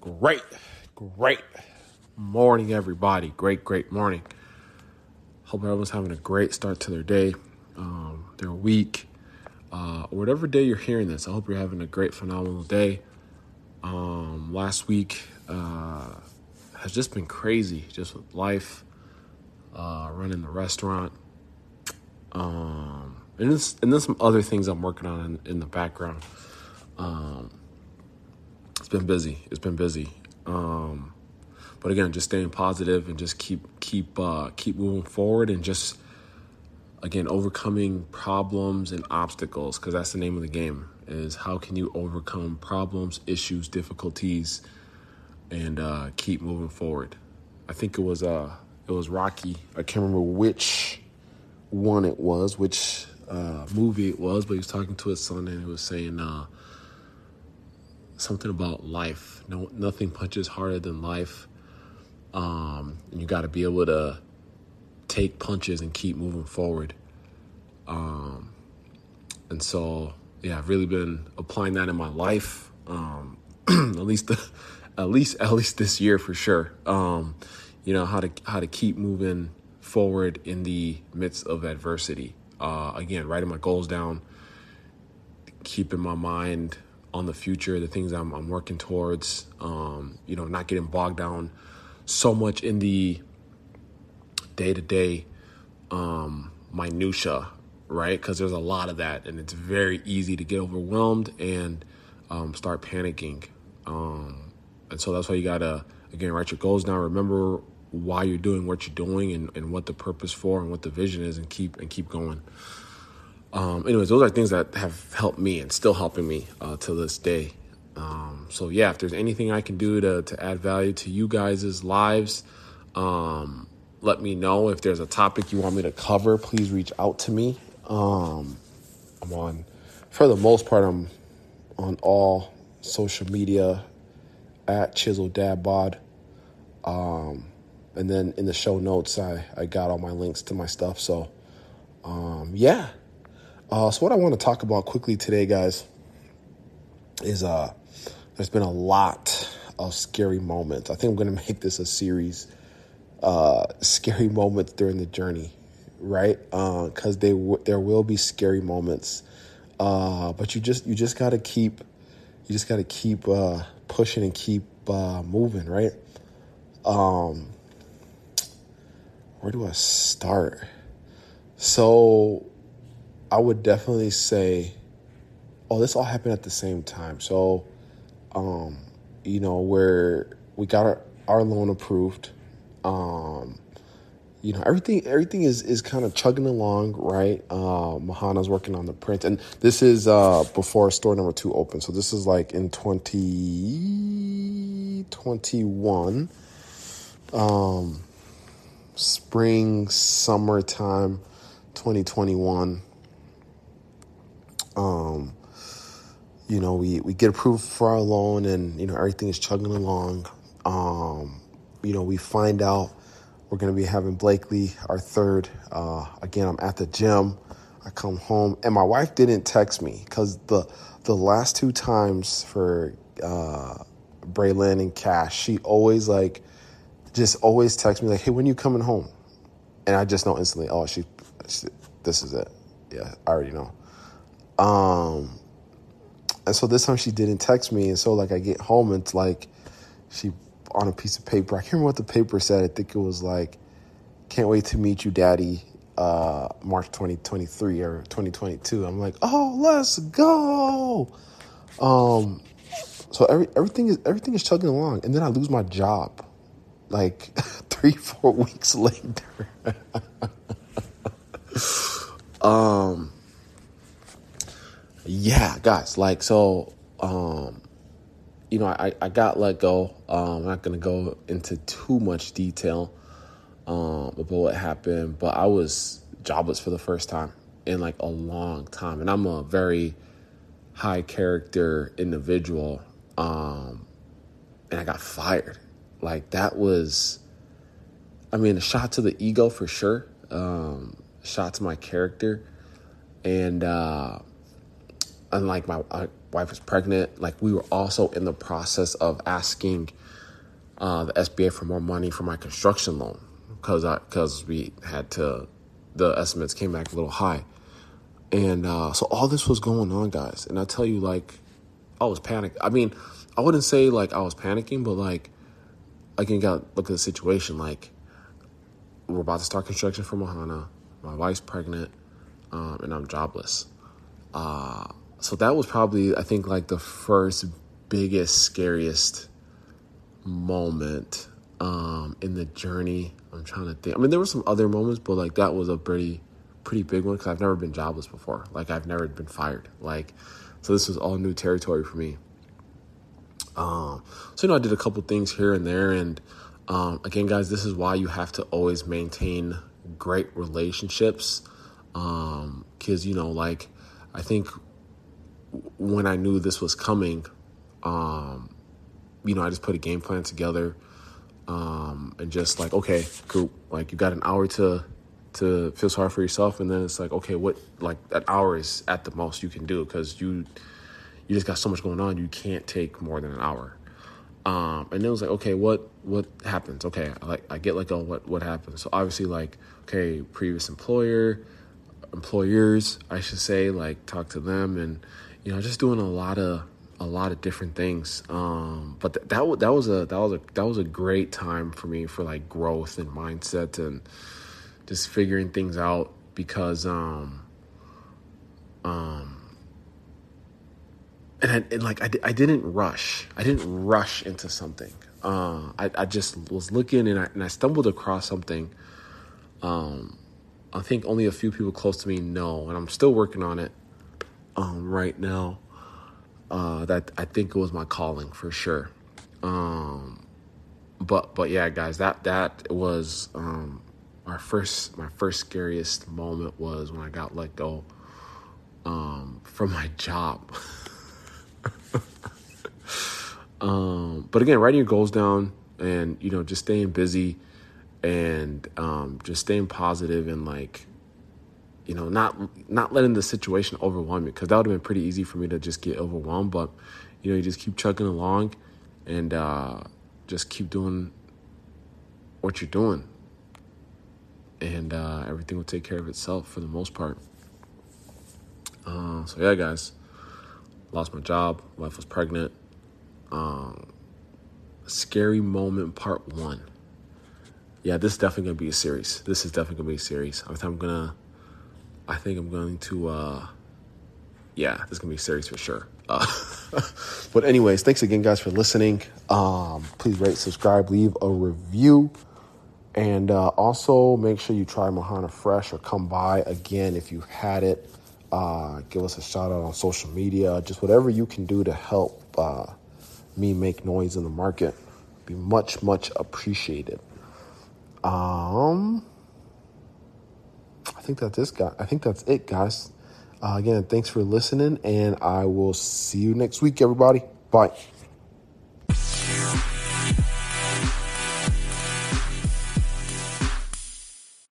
Great, great morning, everybody. Great, great morning. Hope everyone's having a great start to their day, um, their week, uh, whatever day you're hearing this. I hope you're having a great, phenomenal day. Um, last week uh, has just been crazy, just with life, uh, running the restaurant, um, and, this, and then some other things I'm working on in, in the background. Um, been busy. It's been busy. Um, but again, just staying positive and just keep keep uh, keep moving forward and just again overcoming problems and obstacles because that's the name of the game. Is how can you overcome problems, issues, difficulties, and uh, keep moving forward. I think it was uh it was Rocky. I can't remember which one it was, which uh, movie it was, but he was talking to his son and he was saying uh, something about life. No, nothing punches harder than life. Um, and you got to be able to take punches and keep moving forward. Um, and so, yeah, I've really been applying that in my life. Um, at least, the, at least, at least this year for sure. Um, you know how to how to keep moving forward in the midst of adversity. Uh, again, writing my goals down, keeping my mind on the future, the things I'm, I'm working towards. Um, you know, not getting bogged down so much in the day to day minutia, right? Because there's a lot of that, and it's very easy to get overwhelmed and um, start panicking. Um, and so that's why you gotta again write your goals down. Remember why you're doing what you're doing and, and what the purpose for and what the vision is, and keep and keep going. Um, anyways, those are things that have helped me and still helping me uh, to this day. Um, so yeah, if there's anything I can do to to add value to you guys' lives, um, let me know. If there's a topic you want me to cover, please reach out to me. Um, I'm on, for the most part, I'm on all social media at Chisel Dad Bod. Um, and then in the show notes, I, I got all my links to my stuff. So, um, yeah. Uh, so what I want to talk about quickly today, guys, is uh, there's been a lot of scary moments. I think I'm going to make this a series. Uh, scary moments during the journey, right? Uh because they w- there will be scary moments, uh, but you just you just got to keep you just got to keep uh, pushing and keep uh, moving, right? Um, where do I start? So I would definitely say, oh, this all happened at the same time. So, um, you know, where we got our, our loan approved. Um, you know, everything everything is is kind of chugging along, right? Uh, Mahana's working on the print, and this is uh, before store number two opened. So this is like in twenty twenty one, um, spring summertime, twenty twenty one um, you know, we, we get approved for our loan and, you know, everything is chugging along. Um, you know, we find out we're going to be having Blakely, our third. Uh, again, I'm at the gym. I come home and my wife didn't text me because the, the last two times for, uh, Braylon and Cash, she always like, just always text me like, Hey, when you coming home? And I just know instantly, oh, she, she this is it. Yeah. I already know. Um, and so this time she didn't text me, and so like I get home and it's like she on a piece of paper. I can't remember what the paper said. I think it was like, "Can't wait to meet you, Daddy." Uh, March 2023 or 2022. I'm like, oh, let's go. Um, so every everything is everything is chugging along, and then I lose my job, like three four weeks later. um yeah, guys, like so um you know, I, I got let go. Um, I'm not gonna go into too much detail um about what happened, but I was jobless for the first time in like a long time. And I'm a very high character individual. Um and I got fired. Like that was I mean a shot to the ego for sure. Um shot to my character. And uh and like my, my wife was pregnant, like we were also in the process of asking uh, the SBA for more money for my construction loan because because we had to the estimates came back a little high, and uh, so all this was going on, guys. And I tell you, like, I was panicked. I mean, I wouldn't say like I was panicking, but like, again, got look at the situation. Like, we're about to start construction for Mahana. My wife's pregnant, um, and I'm jobless. Uh, so that was probably, I think, like the first biggest, scariest moment um, in the journey. I'm trying to think. I mean, there were some other moments, but like that was a pretty, pretty big one because I've never been jobless before. Like I've never been fired. Like, so this was all new territory for me. Um, so you know, I did a couple things here and there, and um, again, guys, this is why you have to always maintain great relationships. Um, cause you know, like I think when I knew this was coming, um, you know, I just put a game plan together, um, and just like, okay, cool. Like you got an hour to to feel sorry for yourself, and then it's like, okay, what like an hour is at the most you can do because you you just got so much going on, you can't take more than an hour. Um, and then it was like, okay, what what happens? Okay, I like I get like, oh, what what happens? So obviously, like, okay, previous employer, employers, I should say, like, talk to them, and you know, just doing a lot of a lot of different things. Um, but th- that that was a that was a that was a great time for me for like growth and mindset and just figuring things out because um um and, I, and like I, I didn't rush. I didn't rush into something. Uh, I, I just was looking and I, and I stumbled across something. Um, I think only a few people close to me know, and I'm still working on it um, right now. Uh, that I think it was my calling for sure. Um, but but yeah, guys, that that was um, our first my first scariest moment was when I got let go um, from my job. um, but again, writing your goals down and you know just staying busy and um, just staying positive and like you know not not letting the situation overwhelm me because that would have been pretty easy for me to just get overwhelmed. But you know you just keep chugging along and uh, just keep doing what you're doing and uh, everything will take care of itself for the most part. Uh, so yeah, guys, lost my job. Wife was pregnant. Um, scary moment part one. Yeah, this is definitely gonna be a series. This is definitely gonna be a series. I'm gonna. I think I'm going to. uh Yeah, this is gonna be a series for sure. Uh, but anyways, thanks again, guys, for listening. Um, please rate, subscribe, leave a review. And uh, also make sure you try Mahana Fresh or come by again if you had it. Uh, give us a shout out on social media, just whatever you can do to help uh, me make noise in the market. Be much, much appreciated. Um, I think that's this guy. I think that's it, guys. Uh, again, thanks for listening, and I will see you next week, everybody. Bye.